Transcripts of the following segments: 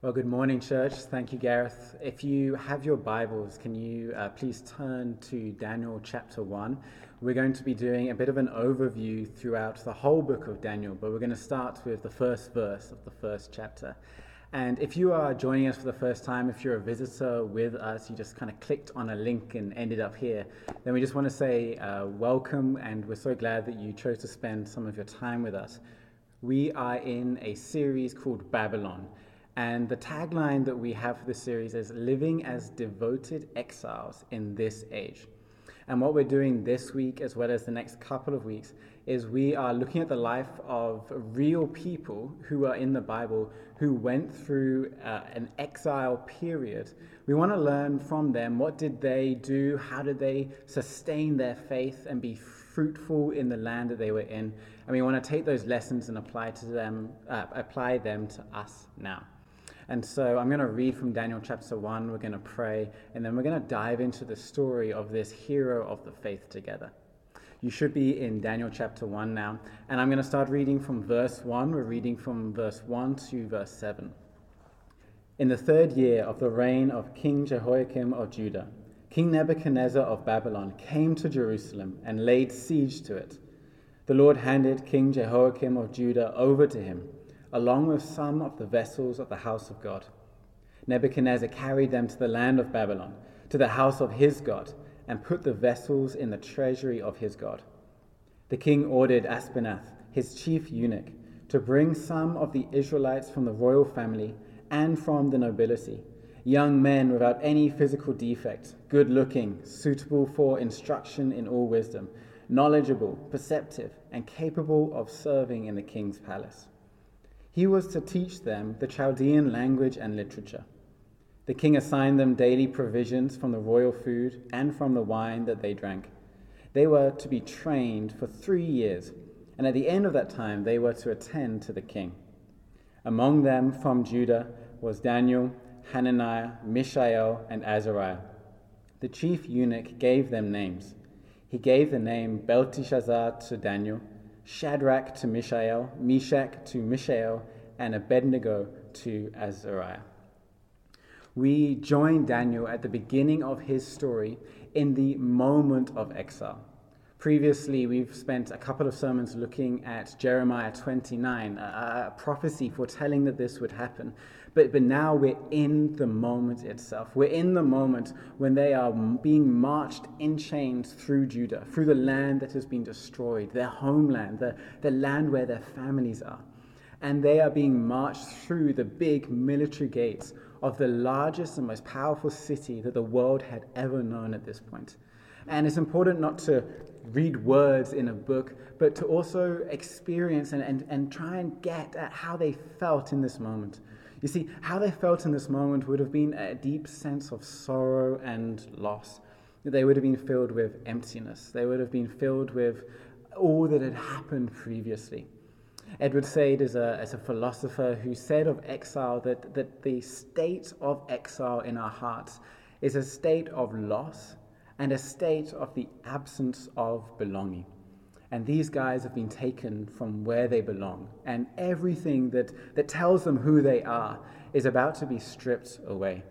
Well, good morning, church. Thank you, Gareth. If you have your Bibles, can you uh, please turn to Daniel chapter 1? We're going to be doing a bit of an overview throughout the whole book of Daniel, but we're going to start with the first verse of the first chapter. And if you are joining us for the first time, if you're a visitor with us, you just kind of clicked on a link and ended up here, then we just want to say uh, welcome, and we're so glad that you chose to spend some of your time with us. We are in a series called Babylon. And the tagline that we have for this series is Living as Devoted Exiles in This Age. And what we're doing this week, as well as the next couple of weeks, is we are looking at the life of real people who are in the Bible who went through uh, an exile period. We want to learn from them what did they do, how did they sustain their faith and be fruitful in the land that they were in, and we want to take those lessons and apply to them, uh, apply them to us now. And so I'm going to read from Daniel chapter 1, we're going to pray, and then we're going to dive into the story of this hero of the faith together. You should be in Daniel chapter 1 now, and I'm going to start reading from verse 1. We're reading from verse 1 to verse 7. In the third year of the reign of King Jehoiakim of Judah, King Nebuchadnezzar of Babylon came to Jerusalem and laid siege to it. The Lord handed King Jehoiakim of Judah over to him along with some of the vessels of the house of God. Nebuchadnezzar carried them to the land of Babylon, to the house of his God, and put the vessels in the treasury of his God. The king ordered Ashpenaz, his chief eunuch, to bring some of the Israelites from the royal family and from the nobility, young men without any physical defect, good looking, suitable for instruction in all wisdom, knowledgeable, perceptive, and capable of serving in the king's palace. He was to teach them the Chaldean language and literature. The king assigned them daily provisions from the royal food and from the wine that they drank. They were to be trained for three years, and at the end of that time they were to attend to the king. Among them from Judah was Daniel, Hananiah, Mishael, and Azariah. The chief eunuch gave them names. He gave the name Belteshazzar to Daniel Shadrach to Mishael, Meshach to Mishael, and Abednego to Azariah. We join Daniel at the beginning of his story in the moment of exile. Previously, we've spent a couple of sermons looking at Jeremiah 29, a, a prophecy foretelling that this would happen. But, but now we're in the moment itself. We're in the moment when they are being marched in chains through Judah, through the land that has been destroyed, their homeland, the, the land where their families are. And they are being marched through the big military gates of the largest and most powerful city that the world had ever known at this point. And it's important not to read words in a book, but to also experience and, and, and try and get at how they felt in this moment. You see, how they felt in this moment would have been a deep sense of sorrow and loss. They would have been filled with emptiness. They would have been filled with all that had happened previously. Edward Said is a, is a philosopher who said of exile that, that the state of exile in our hearts is a state of loss and a state of the absence of belonging. And these guys have been taken from where they belong. And everything that, that tells them who they are is about to be stripped away.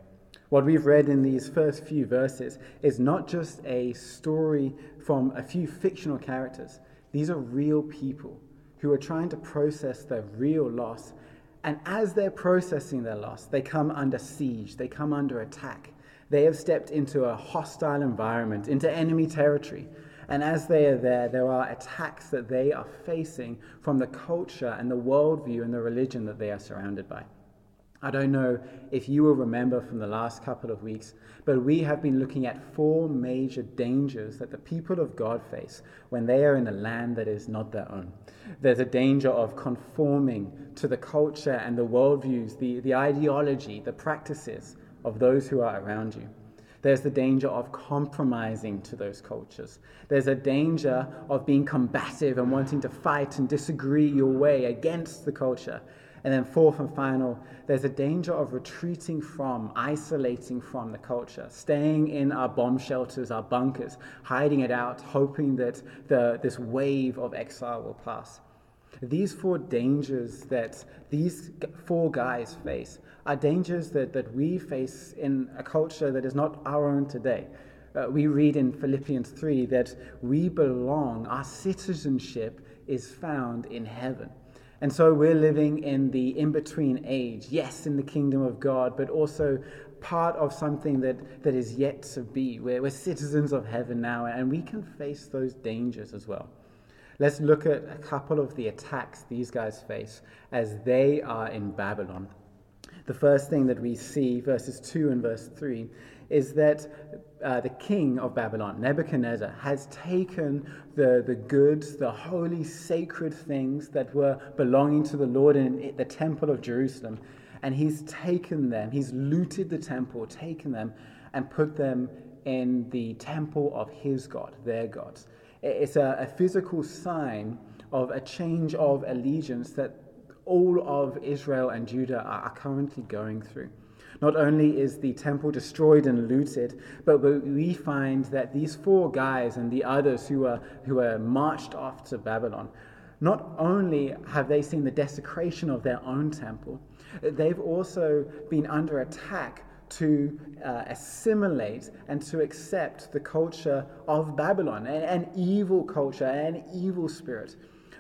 What we've read in these first few verses is not just a story from a few fictional characters, these are real people who are trying to process their real loss. And as they're processing their loss, they come under siege, they come under attack. They have stepped into a hostile environment, into enemy territory. And as they are there, there are attacks that they are facing from the culture and the worldview and the religion that they are surrounded by. I don't know if you will remember from the last couple of weeks, but we have been looking at four major dangers that the people of God face when they are in a land that is not their own. There's a danger of conforming to the culture and the worldviews, the, the ideology, the practices of those who are around you. There's the danger of compromising to those cultures. There's a danger of being combative and wanting to fight and disagree your way against the culture. And then, fourth and final, there's a danger of retreating from, isolating from the culture, staying in our bomb shelters, our bunkers, hiding it out, hoping that the, this wave of exile will pass. These four dangers that these four guys face are dangers that, that we face in a culture that is not our own today. Uh, we read in Philippians 3 that we belong, our citizenship is found in heaven. And so we're living in the in between age, yes, in the kingdom of God, but also part of something that, that is yet to be. We're, we're citizens of heaven now, and we can face those dangers as well. Let's look at a couple of the attacks these guys face as they are in Babylon. The first thing that we see, verses 2 and verse 3, is that uh, the king of Babylon, Nebuchadnezzar, has taken the, the goods, the holy, sacred things that were belonging to the Lord in the temple of Jerusalem, and he's taken them, he's looted the temple, taken them, and put them in the temple of his God, their gods. It's a, a physical sign of a change of allegiance that all of Israel and Judah are currently going through. Not only is the temple destroyed and looted, but we find that these four guys and the others who are, who are marched off to Babylon, not only have they seen the desecration of their own temple, they've also been under attack to uh, assimilate and to accept the culture of Babylon, an, an evil culture, an evil spirit.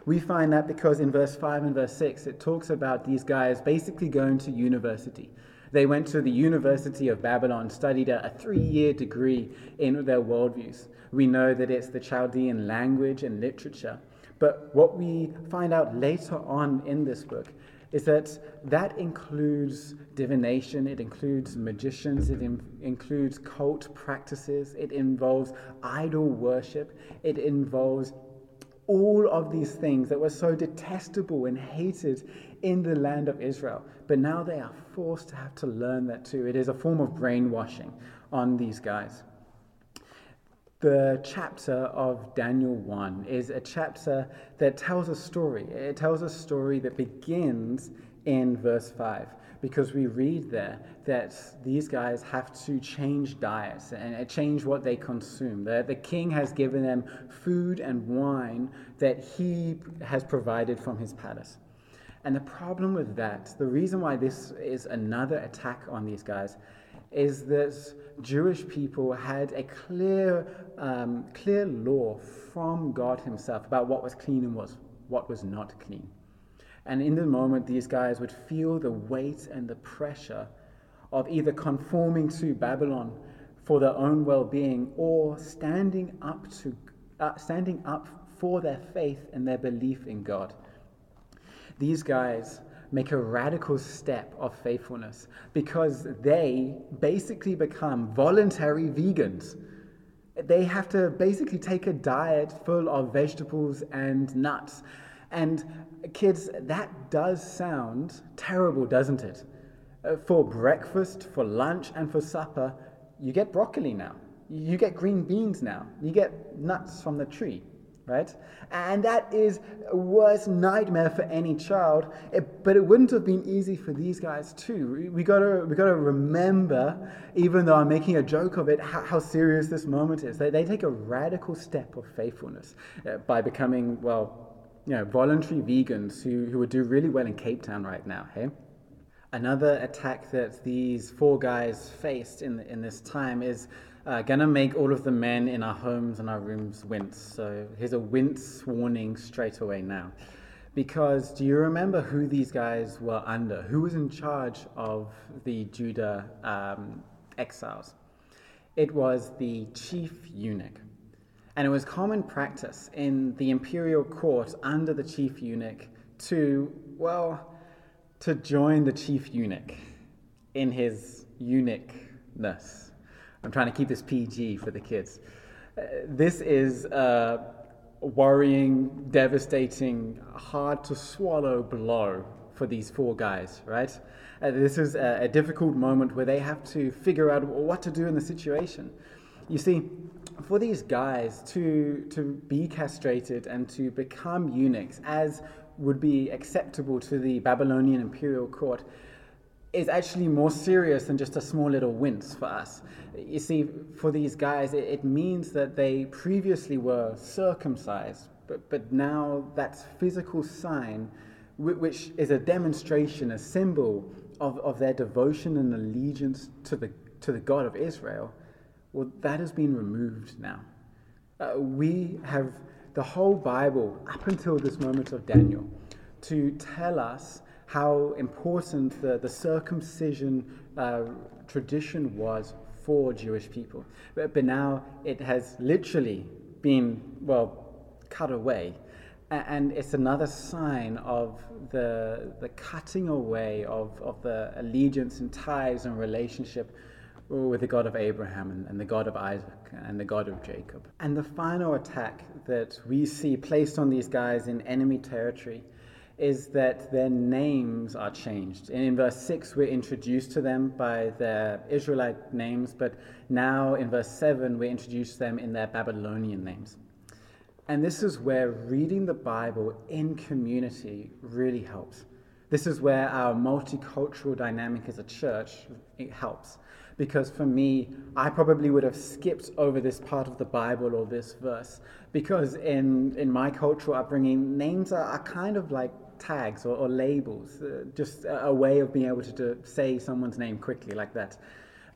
We find that because in verse 5 and verse 6, it talks about these guys basically going to university. They went to the University of Babylon, studied a, a three year degree in their worldviews. We know that it's the Chaldean language and literature. But what we find out later on in this book is that that includes divination, it includes magicians, it in, includes cult practices, it involves idol worship, it involves all of these things that were so detestable and hated in the land of Israel. But now they are forced to have to learn that too. It is a form of brainwashing on these guys. The chapter of Daniel 1 is a chapter that tells a story. It tells a story that begins in verse 5 because we read there that these guys have to change diets and change what they consume. The, the king has given them food and wine that he has provided from his palace. And the problem with that, the reason why this is another attack on these guys, is that Jewish people had a clear, um, clear law from God Himself about what was clean and was, what was not clean. And in the moment, these guys would feel the weight and the pressure of either conforming to Babylon for their own well-being or standing up to uh, standing up for their faith and their belief in God. These guys make a radical step of faithfulness because they basically become voluntary vegans. They have to basically take a diet full of vegetables and nuts. And kids, that does sound terrible, doesn't it? Uh, for breakfast, for lunch, and for supper, you get broccoli now. You get green beans now. You get nuts from the tree right? And that is a worst nightmare for any child. It, but it wouldn't have been easy for these guys too. We gotta we gotta remember, even though I'm making a joke of it, how, how serious this moment is. They, they take a radical step of faithfulness uh, by becoming well, you know, voluntary vegans who who would do really well in Cape Town right now. Hey. Another attack that these four guys faced in, in this time is uh, gonna make all of the men in our homes and our rooms wince. So here's a wince warning straight away now. Because do you remember who these guys were under? Who was in charge of the Judah um, exiles? It was the chief eunuch. And it was common practice in the imperial court under the chief eunuch to, well, to join the chief eunuch in his eunuchness. I'm trying to keep this PG for the kids. Uh, this is a worrying, devastating, hard to swallow blow for these four guys, right? Uh, this is a, a difficult moment where they have to figure out what to do in the situation. You see, for these guys to, to be castrated and to become eunuchs, as would be acceptable to the Babylonian imperial court, is actually more serious than just a small little wince for us. You see, for these guys, it, it means that they previously were circumcised But, but now that physical sign, which is a demonstration, a symbol of, of their devotion and allegiance to the, to the God of Israel, well, that has been removed now. Uh, we have the whole Bible up until this moment of Daniel to tell us how important the, the circumcision uh, tradition was for Jewish people. But, but now it has literally been, well, cut away. And it's another sign of the, the cutting away of, of the allegiance and ties and relationship with the God of Abraham and, and, the God of Isaac and the God of Jacob. And the final attack that we see placed on these guys in enemy territory is that their names are changed. And in verse 6, we're introduced to them by their Israelite names, but now in verse 7, we introduce them in their Babylonian names. And this is where reading the Bible in community really helps. This is where our multicultural dynamic as a church helps. Because for me, I probably would have skipped over this part of the Bible or this verse. Because in, in my cultural upbringing, names are, are kind of like tags or, or labels, uh, just a, a, way of being able to, to say someone's name quickly like that.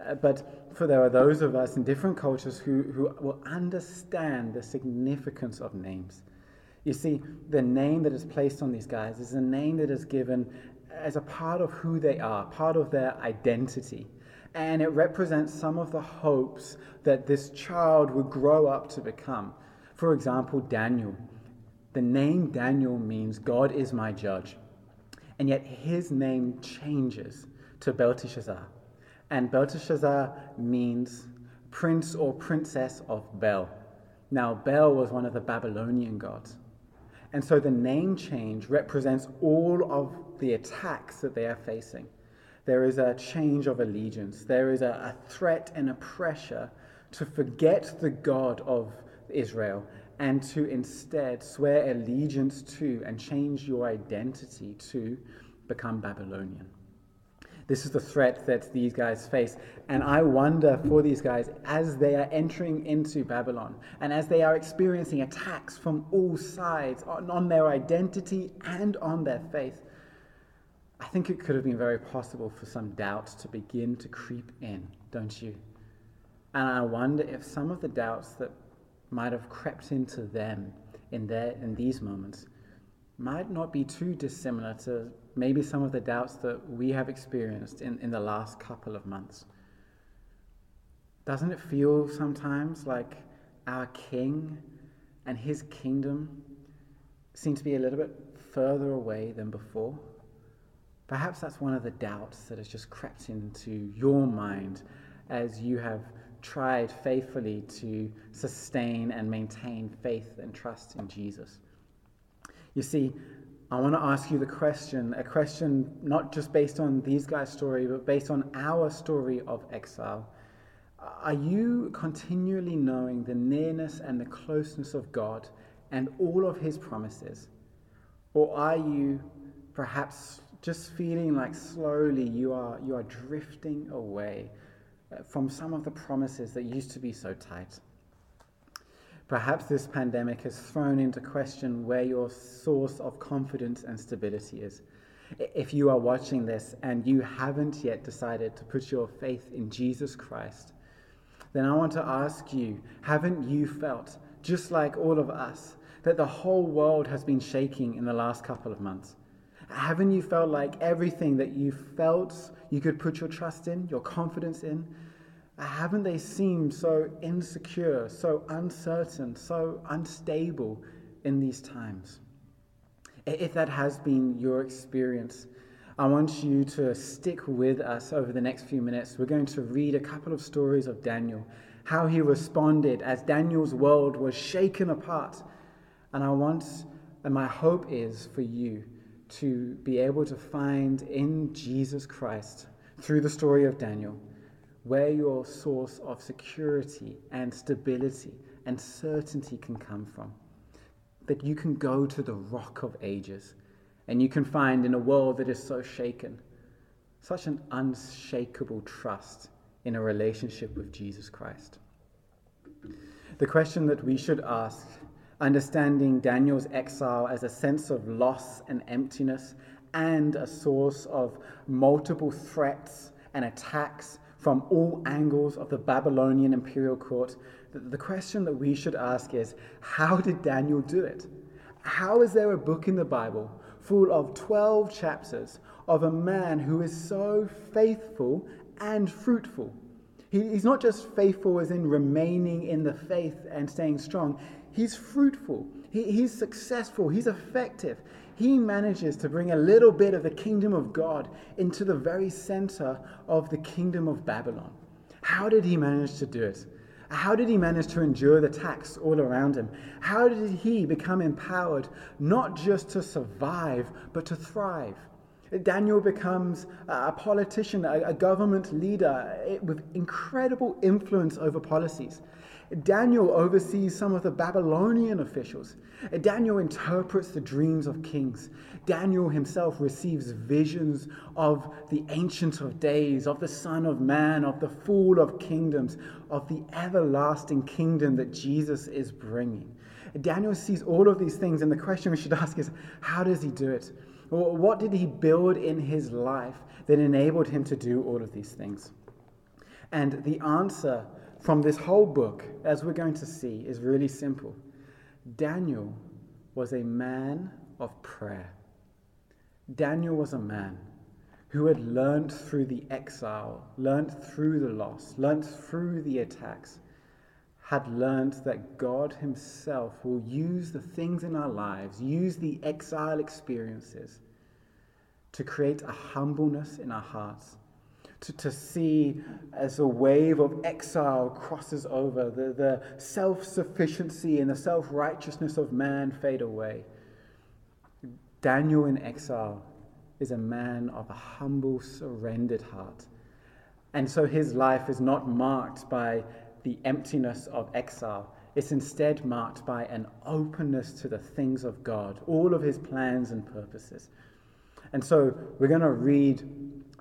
Uh, but for there are those of us in different cultures who, who will understand the significance of names. You see, the name that is placed on these guys is a name that is given as a part of who they are, part of their identity. And it represents some of the hopes that this child would grow up to become. For example, Daniel. The name Daniel means God is my judge. And yet his name changes to Belteshazzar. And Belteshazzar means prince or princess of Bel. Now, Bel was one of the Babylonian gods. And so the name change represents all of the attacks that they are facing. There is a change of allegiance, there is a, a threat and a pressure to forget the God of Israel and to instead swear allegiance to and change your identity to become Babylonian. This is the threat that these guys face. And I wonder for these guys as they are entering into Babylon and as they are experiencing attacks from all sides on, on their identity and on their faith, I think it could have been very possible for some doubts to begin to creep in, don't you? And I wonder if some of the doubts that might have crept into them in, their, in these moments might not be too dissimilar to maybe some of the doubts that we have experienced in, in the last couple of months. Doesn't it feel sometimes like our King and his kingdom seem to be a little bit further away than before? Perhaps that's one of the doubts that has just crept into your mind as you have tried faithfully to sustain and maintain faith and trust in Jesus. You see, I want to ask you the question, a question not just based on these guys' story, but based on our story of exile. Are you continually knowing the nearness and the closeness of God and all of his promises? Or are you perhaps just feeling like slowly you are, you are drifting away uh, from some of the promises that used to be so tight. Perhaps this pandemic has thrown into question where your source of confidence and stability is. If you are watching this and you haven't yet decided to put your faith in Jesus Christ, then I want to ask you haven't you felt, just like all of us, that the whole world has been shaking in the last couple of months? Haven't you felt like everything that you felt you could put your trust in, your confidence in, haven't they seemed so insecure, so uncertain, so unstable in these times? If that has been your experience, I want you to stick with us over the next few minutes. We're going to read a couple of stories of Daniel, how he responded as Daniel's world was shaken apart. And I want, and my hope is for you to be able to find in Jesus Christ, through the story of Daniel, where your source of security and stability and certainty can come from. That you can go to the rock of ages and you can find in a world that is so shaken such an unshakable trust in a relationship with Jesus Christ. The question that we should ask understanding Daniel's exile as a sense of loss and emptiness and a source of multiple threats and attacks from all angles of the Babylonian imperial court, the question that we should ask is how did Daniel do it? How is there a book in the Bible full of 12 chapters of a man who is so faithful and fruitful? he's not just faithful as in remaining in the faith and staying strong, he's fruitful, he, he's successful, he's effective. He manages to bring a little bit of the kingdom of God into the very center of the kingdom of Babylon. How did he manage to do it? How did he manage to endure the attacks all around him? How did he become empowered not just to survive, but to thrive? Daniel becomes a politician, a government leader eh, with incredible influence over policies. Daniel oversees some of the Babylonian officials. Daniel interprets the dreams of kings. Daniel himself receives visions of the Ancient of Days, of the Son of Man, of the Fool of Kingdoms, of the everlasting kingdom that Jesus is bringing. Daniel sees all of these things, and the question we should ask is how does he do it? What did he build in his life that enabled him to do all of these things? And the answer from this whole book, as we're going to see, is really simple. Daniel was a man of prayer. Daniel was a man who had learned through the exile, learned through the loss, learned through the attacks, had learned that God Himself will use the things in our lives, use the exile experiences to create a humbleness in our hearts to, to see as a wave of exile crosses over, the, the self sufficiency and the self righteousness of man fade away. Daniel in exile is a man of a humble, surrendered heart. And so his life is not marked by the emptiness of exile. It's instead marked by an openness to the things of God, all of his plans and purposes. And so we're going to read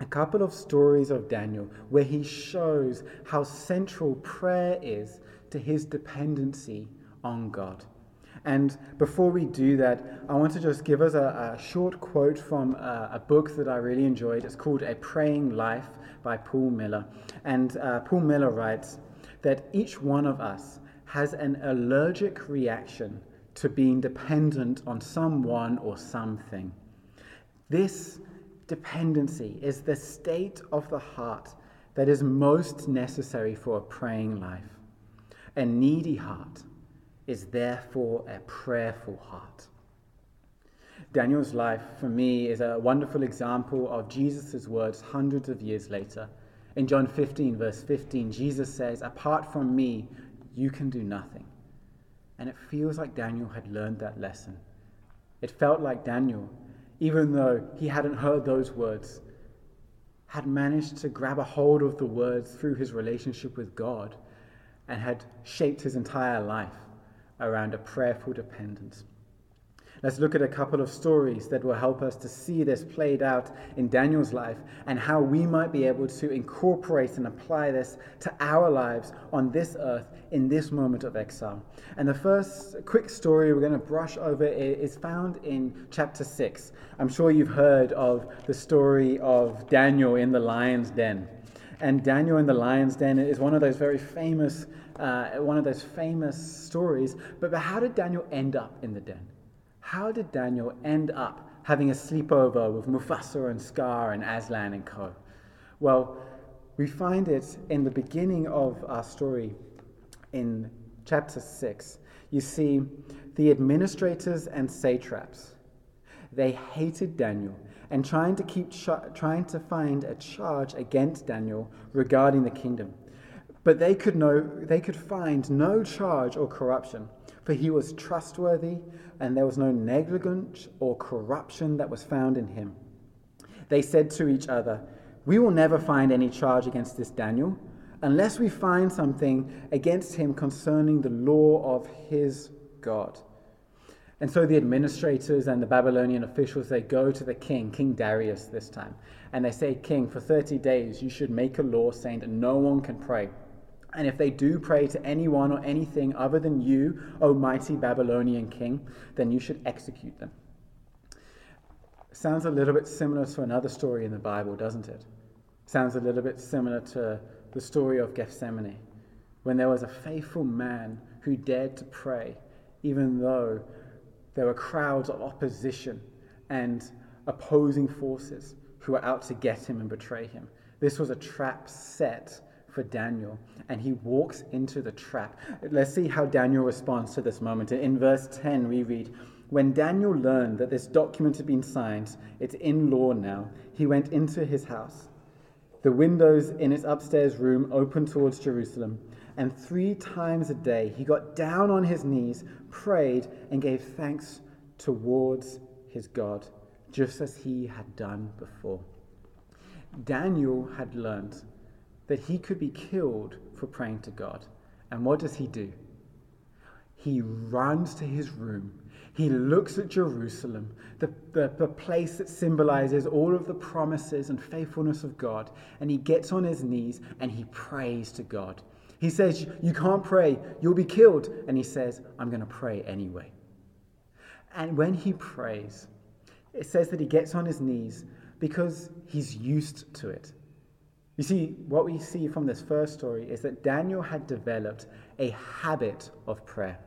a couple of stories of Daniel where he shows how central prayer is to his dependency on God. And before we do that, I want to just give us a, a short quote from a, a, book that I really enjoyed. It's called A Praying Life by Paul Miller. And uh, Paul Miller writes that each one of us has an allergic reaction to being dependent on someone or something. This dependency is the state of the heart that is most necessary for a praying life. A needy heart is therefore a prayerful heart. Daniel's life, for me, is a wonderful example of Jesus' words hundreds of years later. In John 15, verse 15, Jesus says, Apart from me, you can do nothing. And it feels like Daniel had learned that lesson. It felt like Daniel even though he hadn't heard those words, had managed to grab a hold of the words through his relationship with God and had shaped his entire life around a prayerful dependence. Let's look at a couple of stories that will help us to see this played out in Daniel's life and how we might be able to incorporate and apply this to our lives on this earth in this moment of exile. And the first quick story we're going to brush over is found in chapter 6. I'm sure you've heard of the story of Daniel in the lion's den. And Daniel in the lion's den is one of those very famous, uh, one of those famous stories. But, but how did Daniel end up in the den? How did Daniel end up having a sleepover with Mufasa and Scar and Aslan and co? Well, we find it in the beginning of our story in chapter 6. You see, the administrators and satraps, they hated Daniel and trying to keep trying to find a charge against Daniel regarding the kingdom. But they could know they could find no charge or corruption for he was trustworthy, and there was no negligence or corruption that was found in him. They said to each other, We will never find any charge against this Daniel, unless we find something against him concerning the law of his God. And so the administrators and the Babylonian officials, they go to the king, King Darius this time, and they say, King, for 30 days you should make a law saying that no one can pray And if they do pray to anyone or anything other than you, O mighty Babylonian king, then you should execute them. Sounds a little bit similar to another story in the Bible, doesn't it? Sounds a little bit similar to the story of Gethsemane, when there was a faithful man who dared to pray, even though there were crowds of opposition and opposing forces who were out to get him and betray him. This was a trap set for Daniel, and he walks into the trap. Let's see how Daniel responds to this moment. In verse 10, we read, When Daniel learned that this document had been signed, it's in law now, he went into his house. The windows in his upstairs room opened towards Jerusalem, and three times a day he got down on his knees, prayed, and gave thanks towards his God, just as he had done before. Daniel had learned that he could be killed for praying to God. And what does he do? He runs to his room. He looks at Jerusalem, the, the, the, place that symbolizes all of the promises and faithfulness of God, and he gets on his knees and he prays to God. He says, You can't pray, you'll be killed. And he says, I'm going to pray anyway. And when he prays, it says that he gets on his knees because he's used to it. You see, what we see from this first story is that Daniel had developed a habit of prayer.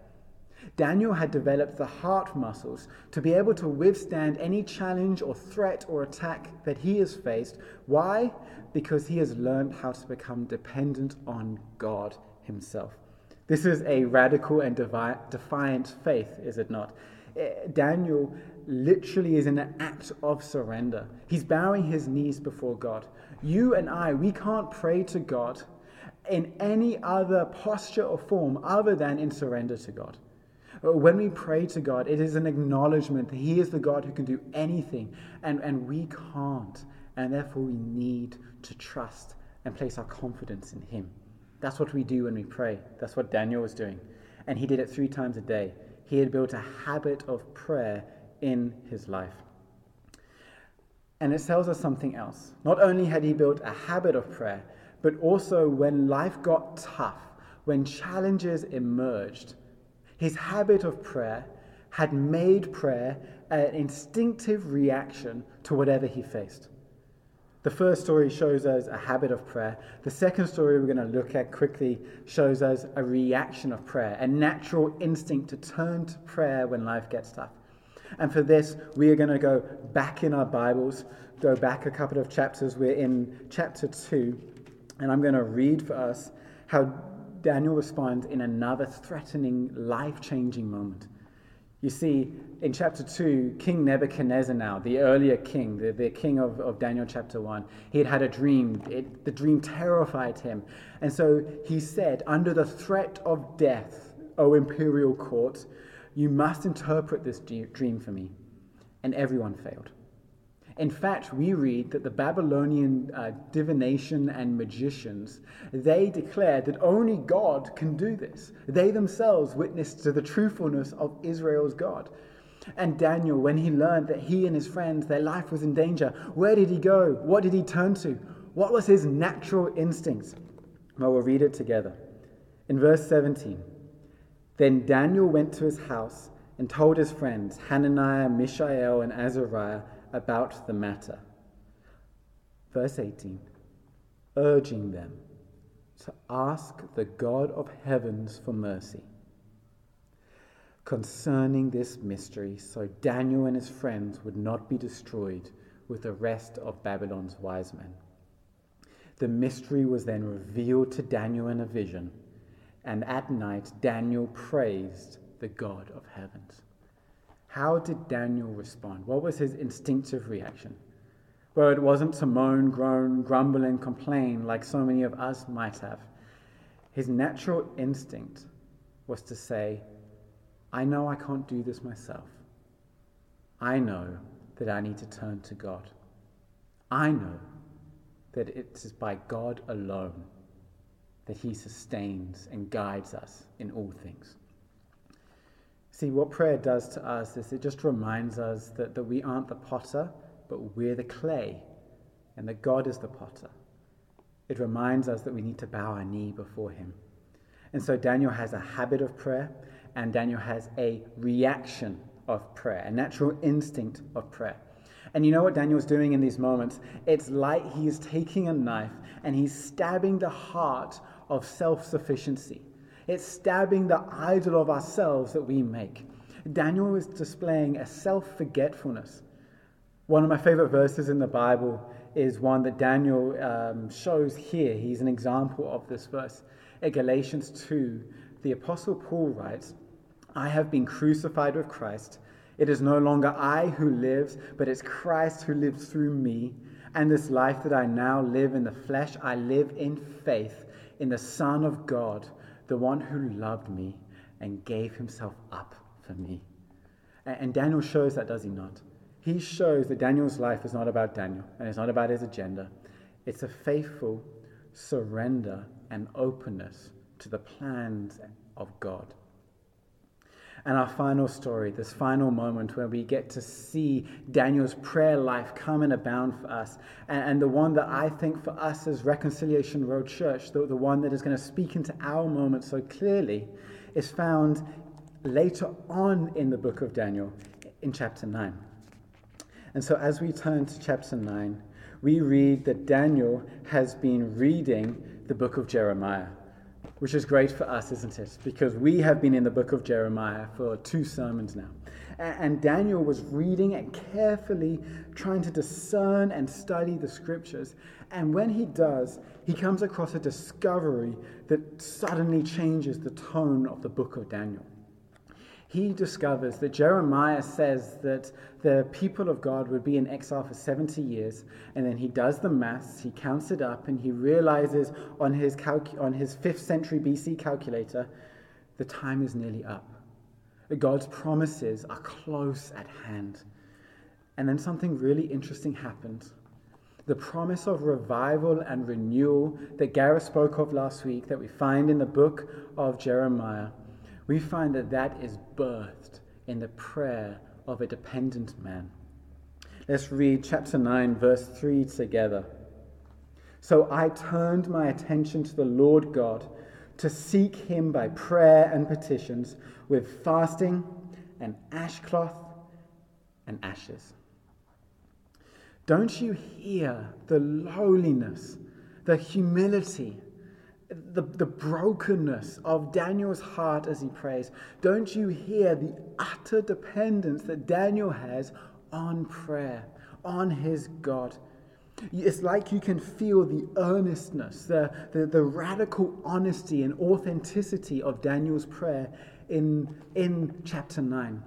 Daniel had developed the heart muscles to be able to withstand any challenge or threat or attack that he has faced. Why? Because he has learned how to become dependent on God himself. This is a radical and devi- defiant faith, is it not? Eh, Daniel literally is in an act of surrender. He's bowing his knees before God. You and I, we can't pray to God in any other posture or form other than in surrender to God. When we pray to God, it is an acknowledgement that He is the God who can do anything, and, and we can't. And therefore, we need to trust and place our confidence in Him. That's what we do when we pray. That's what Daniel was doing. And he did it three times a day. He had built a habit of prayer in his life. And it tells us something else. Not only had he built a habit of prayer, but also when life got tough, when challenges emerged, his habit of prayer had made prayer an instinctive reaction to whatever he faced. The first story shows us a habit of prayer. The second story we're going to look at quickly shows us a reaction of prayer, a natural instinct to turn to prayer when life gets tough. And for this, we are going to go back in our Bibles, go back a couple of chapters. We're in chapter 2, and I'm going to read for us how Daniel responds in another threatening, life changing moment. You see, in chapter 2, King Nebuchadnezzar, now, the earlier king, the, the king of, of Daniel chapter 1, he had had a dream. It, the dream terrified him. And so he said, Under the threat of death, O imperial court, you must interpret this dream for me. And everyone failed. In fact, we read that the Babylonian uh, divination and magicians, they declared that only God can do this. They themselves witnessed to the truthfulness of Israel's God. And Daniel, when he learned that he and his friends, their life was in danger, where did he go? What did he turn to? What was his natural instinct? Well, we'll read it together. In verse 17, then Daniel went to his house and told his friends, Hananiah, Mishael, and Azariah, about the matter. Verse 18, urging them to ask the God of heavens for mercy concerning this mystery, so Daniel and his friends would not be destroyed with the rest of Babylon's wise men. The mystery was then revealed to Daniel in a vision and at night, Daniel praised the God of heavens. How did Daniel respond? What was his instinctive reaction? Well, it wasn't to moan, groan, grumble, and complain like so many of us might have. His natural instinct was to say, I know I can't do this myself. I know that I need to turn to God. I know that it is by God alone that He sustains and guides us in all things. See, what prayer does to us is it just reminds us that, that we aren't the potter, but we're the clay, and that God is the potter. it reminds us that we need to bow our knee before Him. And so Daniel has a habit of prayer, and Daniel has a reaction of prayer, a natural instinct of prayer. And you know what Daniel's doing in these moments? It's like he's taking a knife and he's stabbing the heart of self sufficiency. It's stabbing the idol of ourselves that we make. Daniel is displaying a self forgetfulness. One of my favorite verses in the Bible is one that Daniel um, shows here. He's an example of this verse. In Galatians 2, the Apostle Paul writes, I have been crucified with Christ. It is no longer I who lives, but it's Christ who lives through me. And this life that I now live in the flesh, I live in faith in the Son of God, the one who loved me and gave himself up for me. And Daniel shows that, does he not? He shows that Daniel's life is not about Daniel and it's not about his agenda. It's a faithful surrender and openness to the plans of God. And our final story, this final moment where we get to see Daniel's prayer life come and abound for us, and, and the one that I think for us as Reconciliation Road Church, the, the one that is going to speak into our moment so clearly, is found later on in the book of Daniel in chapter 9. And so as we turn to chapter 9, we read that Daniel has been reading the book of Jeremiah which is great for us, isn't it? Because we have been in the book of Jeremiah for two sermons now. And Daniel was reading and carefully trying to discern and study the scriptures. And when he does, he comes across a discovery that suddenly changes the tone of the book of Daniel he discovers that Jeremiah says that the people of God would be in exile for 70 years, and then he does the maths, he counts it up, and he realizes on his, calc- on his 5th century BC calculator, the time is nearly up. God's promises are close at hand. And then something really interesting happens. The promise of revival and renewal that Gareth spoke of last week, that we find in the book of Jeremiah we find that that is birthed in the prayer of a dependent man. Let's read chapter 9, verse 3 together. So I turned my attention to the Lord God to seek him by prayer and petitions with fasting and sackcloth and ashes. Don't you hear the lowliness, the humility, the, the brokenness of Daniel's heart as he prays, don't you hear the utter dependence that Daniel has on prayer, on his God? It's like you can feel the earnestness, the, the, the radical honesty and authenticity of Daniel's prayer in, in chapter 9.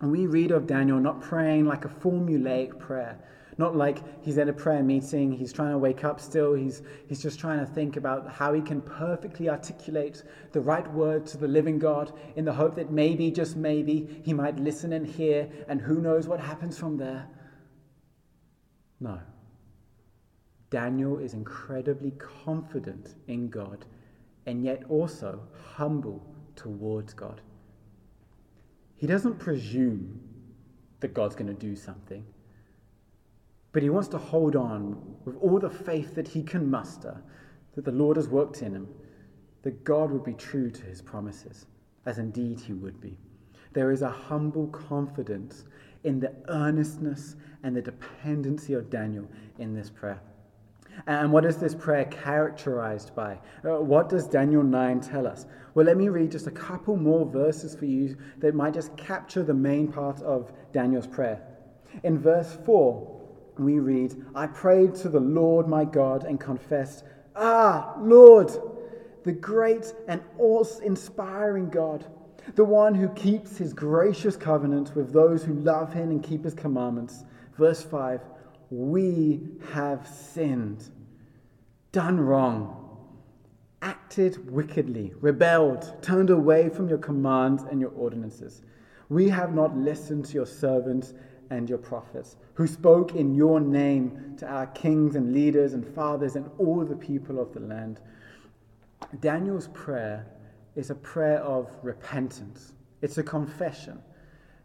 And we read of Daniel not praying like a formulaic prayer, not like he's at a prayer meeting, he's trying to wake up still, he's, he's just trying to think about how he can perfectly articulate the right word to the living God in the hope that maybe, just maybe, he might listen and hear, and who knows what happens from there. No. Daniel is incredibly confident in God and yet also humble towards God. He doesn't presume that God's going to do something. But he wants to hold on with all the faith that he can muster, that the Lord has worked in him, that God would be true to his promises, as indeed he would be. There is a humble confidence in the earnestness and the dependency of Daniel in this prayer. And what is this prayer characterized by? Uh, what does Daniel 9 tell us? Well, let me read just a couple more verses for you that might just capture the main part of Daniel's prayer. In verse 4, we read, I prayed to the Lord my God and confessed, Ah, Lord, the great and awe inspiring God, the one who keeps his gracious covenant with those who love him and keep his commandments. Verse 5 We have sinned, done wrong, acted wickedly, rebelled, turned away from your commands and your ordinances. We have not listened to your servants and your prophets, who spoke in your name to our kings and leaders and fathers and all the people of the land. Daniel's prayer is a prayer of repentance, it's a confession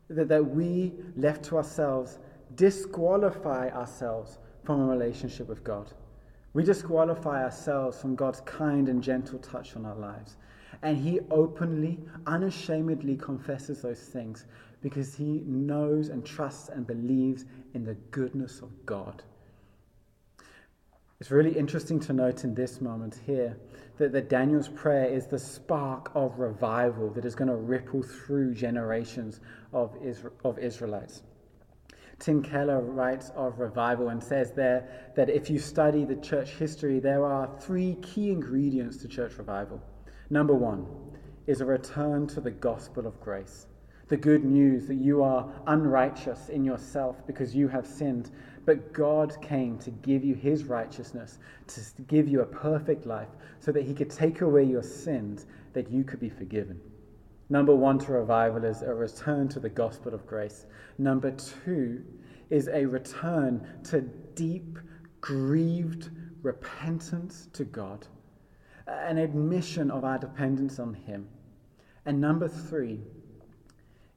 that, that we, left to ourselves, disqualify ourselves from a relationship with God. We disqualify ourselves from God's kind and gentle touch on our lives. And he openly, unashamedly confesses those things because he knows and trusts and believes in the goodness of God. It's really interesting to note in this moment here that, that Daniel's prayer is the spark of revival that is going to ripple through generations of, Isra- of Israelites. Tim Keller writes of revival and says there that if you study the church history, there are three key ingredients to church revival. Number one is a return to the gospel of grace the good news that you are unrighteous in yourself because you have sinned, but God came to give you his righteousness, to give you a perfect life, so that he could take away your sins, that you could be forgiven. Number one to revival is a return to the gospel of grace. Number two is a return to deep, grieved repentance to God, an admission of our dependence on him. And number three,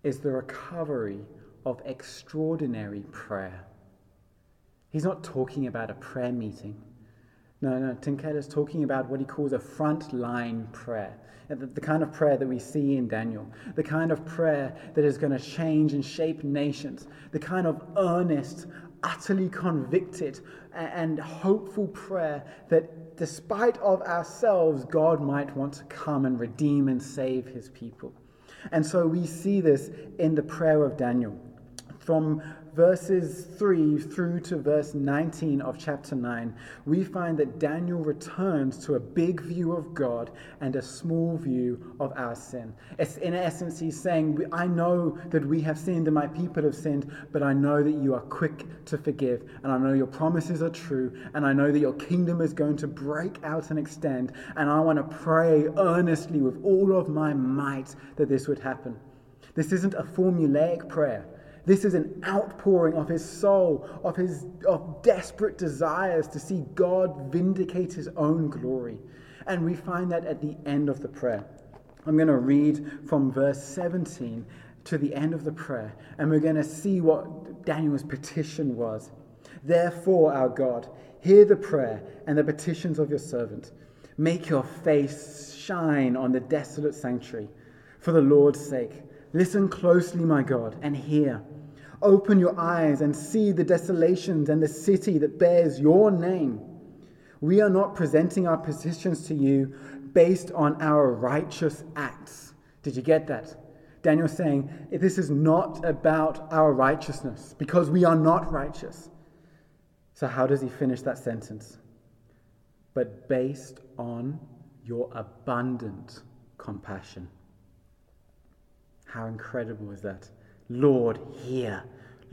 is the recovery of extraordinary prayer. He's not talking about a prayer meeting. No, no, Tim is talking about what he calls a frontline prayer. The, the kind of prayer that we see in Daniel, the kind of prayer that is going to change and shape nations, the kind of earnest, utterly convicted, and hopeful prayer that despite of ourselves, God might want to come and redeem and save his people. And so we see this in the prayer of Daniel. From verses 3 through to verse 19 of chapter 9, we find that Daniel returns to a big view of God and a small view of our sin. In essence, he's saying, I know that we have sinned and my people have sinned, but I know that you are quick to forgive, and I know your promises are true, and I know that your kingdom is going to break out and extend, and I want to pray earnestly with all of my might that this would happen. This isn't a formulaic prayer. This is an outpouring of his soul, of his of desperate desires to see God vindicate his own glory. And we find that at the end of the prayer. I'm going to read from verse 17 to the end of the prayer, and we're going to see what Daniel's petition was. Therefore, our God, hear the prayer and the petitions of your servant. Make your face shine on the desolate sanctuary for the Lord's sake. Listen closely, my God, and hear. Open your eyes and see the desolations and the city that bears your name. We are not presenting our positions to you based on our righteous acts. Did you get that? Daniel's saying this is not about our righteousness because we are not righteous. So, how does he finish that sentence? But based on your abundant compassion. How incredible is that? Lord, hear.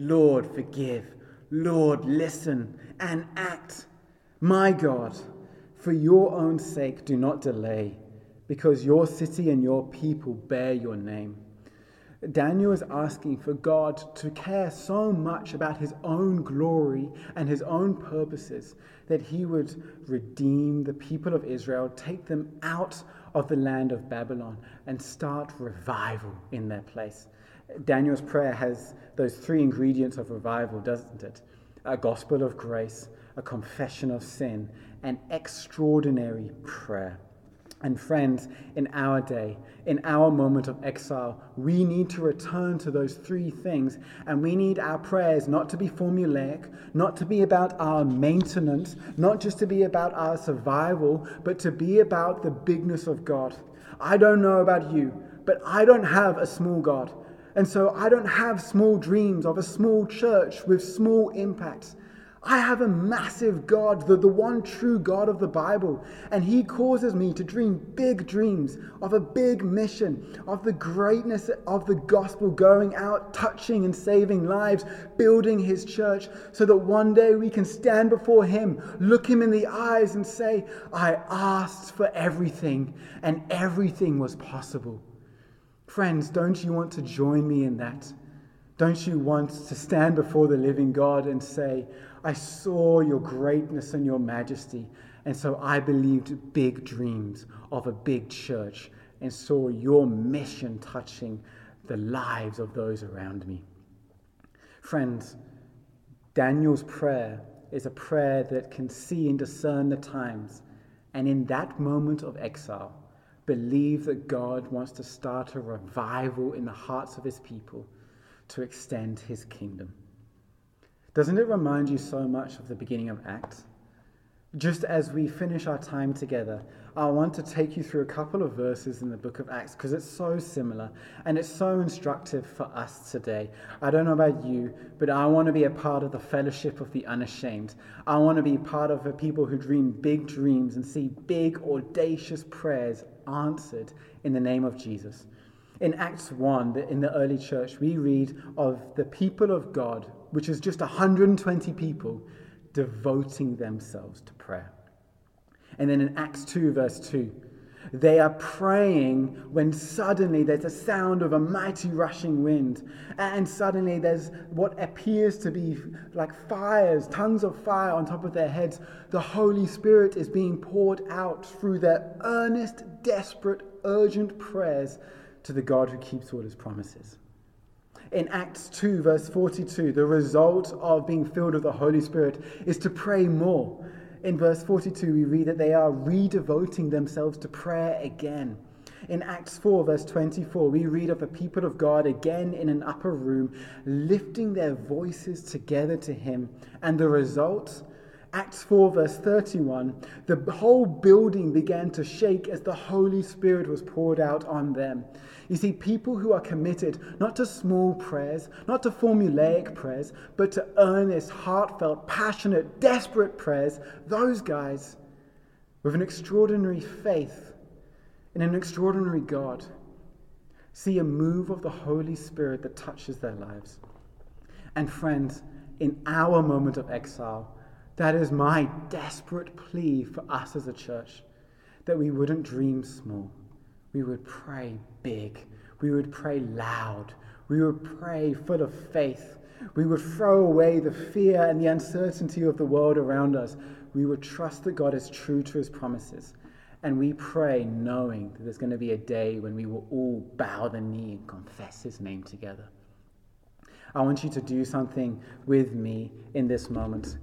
Lord, forgive. Lord, listen and act. My God, for your own sake, do not delay, because your city and your people bear your name. Daniel is asking for God to care so much about his own glory and his own purposes that he would redeem the people of Israel, take them out of the land of Babylon, and start revival in their place. Daniel's prayer has those three ingredients of revival, doesn't it? A gospel of grace, a confession of sin, an extraordinary prayer. And friends, in our day, in our moment of exile, we need to return to those three things. And we need our prayers not to be formulaic, not to be about our maintenance, not just to be about our survival, but to be about the bigness of God. I don't know about you, but I don't have a small God. And so I don't have small dreams of a small church with small impacts. I have a massive God, the, the one true God of the Bible, and He causes me to dream big dreams of a big mission, of the greatness of the gospel going out, touching and saving lives, building His church, so that one day we can stand before Him, look Him in the eyes, and say, I asked for everything, and everything was possible. Friends, don't you want to join me in that? Don't you want to stand before the living God and say, I saw your greatness and your majesty, and so I believed big dreams of a big church and saw your mission touching the lives of those around me? Friends, Daniel's prayer is a prayer that can see and discern the times, and in that moment of exile, believe that God wants to start a revival in the hearts of his people to extend his kingdom. Doesn't it remind you so much of the beginning of Acts? Just as we finish our time together, I want to take you through a couple of verses in the book of Acts because it's so similar and it's so instructive for us today. I don't know about you, but I want to be a part of the fellowship of the unashamed. I want to be part of the people who dream big dreams and see big, audacious prayers answered in the name of Jesus. In Acts 1, in the early church, we read of the people of God, which is just 120 people, devoting themselves to prayer. And then in Acts 2, verse 2, they are praying when suddenly there's a sound of a mighty rushing wind. And suddenly there's what appears to be like fires, tongues of fire on top of their heads. The Holy Spirit is being poured out through their earnest, desperate, urgent prayers to the God who keeps all his promises. In Acts 2, verse 42, the result of being filled with the Holy Spirit is to pray more in verse 42, we read that they are redevoting themselves to prayer again. In Acts 4, verse 24, we read of the people of God again in an upper room, lifting their voices together to Him. And the result, Acts 4, verse 31, the whole building began to shake as the Holy Spirit was poured out on them. You see, people who are committed not to small prayers, not to formulaic prayers, but to earnest, heartfelt, passionate, desperate prayers, those guys with an extraordinary faith in an extraordinary God see a move of the Holy Spirit that touches their lives. And friends, in our moment of exile, that is my desperate plea for us as a church that we wouldn't dream small we would pray big. We would pray loud. We would pray full of faith. We would throw away the fear and the uncertainty of the world around us. We would trust that God is true to his promises. And we pray knowing that there's going to be a day when we will all bow the knee and confess his name together. I want you to do something with me in this moment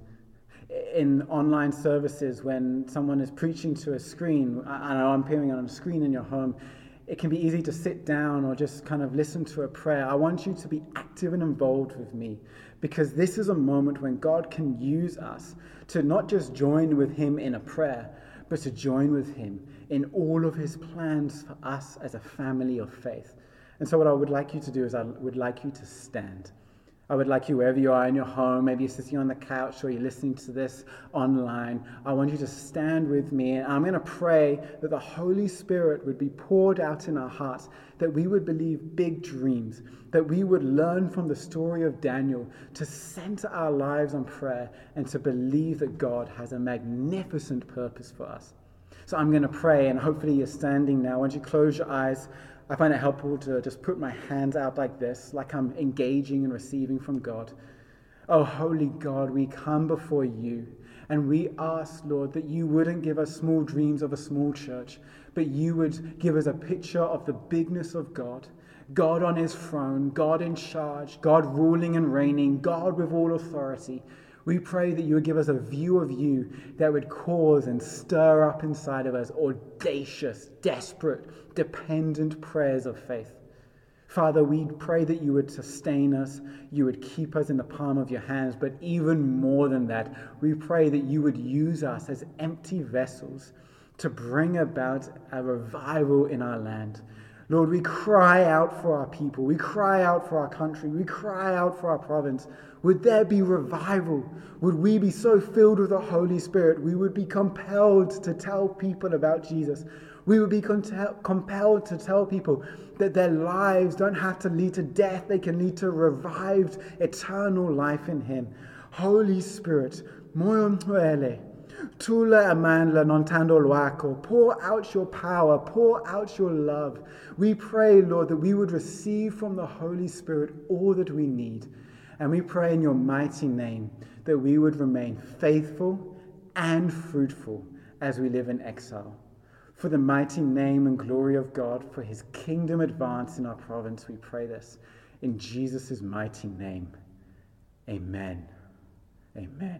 in online services when someone is preaching to a screen, I know I'm appearing on a screen in your home, it can be easy to sit down or just kind of listen to a prayer. I want you to be active and involved with me because this is a moment when God can use us to not just join with Him in a prayer, but to join with Him in all of His plans for us as a family of faith. And so, what I would like you to do is, I would like you to stand. I would like you, wherever you are in your home, maybe you're sitting on the couch or you're listening to this online, I want you to stand with me. And I'm going to pray that the Holy Spirit would be poured out in our hearts, that we would believe big dreams, that we would learn from the story of Daniel to center our lives on prayer and to believe that God has a magnificent purpose for us. So I'm going to pray, and hopefully you're standing now. Why don't you close your eyes? I find it helpful to just put my hands out like this, like I'm engaging and receiving from God. Oh, holy God, we come before you and we ask, Lord, that you wouldn't give us small dreams of a small church, but you would give us a picture of the bigness of God. God on his throne, God in charge, God ruling and reigning, God with all authority. We pray that you would give us a view of you that would cause and stir up inside of us audacious, desperate, dependent prayers of faith. Father, we pray that you would sustain us, you would keep us in the palm of your hands, but even more than that, we pray that you would use us as empty vessels to bring about a revival in our land. Lord, we cry out for our people. We cry out for our country. We cry out for our province. Would there be revival? Would we be so filled with the Holy Spirit we would be compelled to tell people about Jesus? We would be compelled to tell people that their lives don't have to lead to death, they can lead to revived eternal life in Him. Holy Spirit, moyo mtwele, tula amandla nontando lwako, pour out your power, pour out your love. We pray, Lord, that we would receive from the Holy Spirit all that we need. And we pray in your mighty name that we would remain faithful and fruitful as we live in exile. For the mighty name and glory of God, for his kingdom advance in our province, we pray this. In Jesus' mighty name, amen. Amen.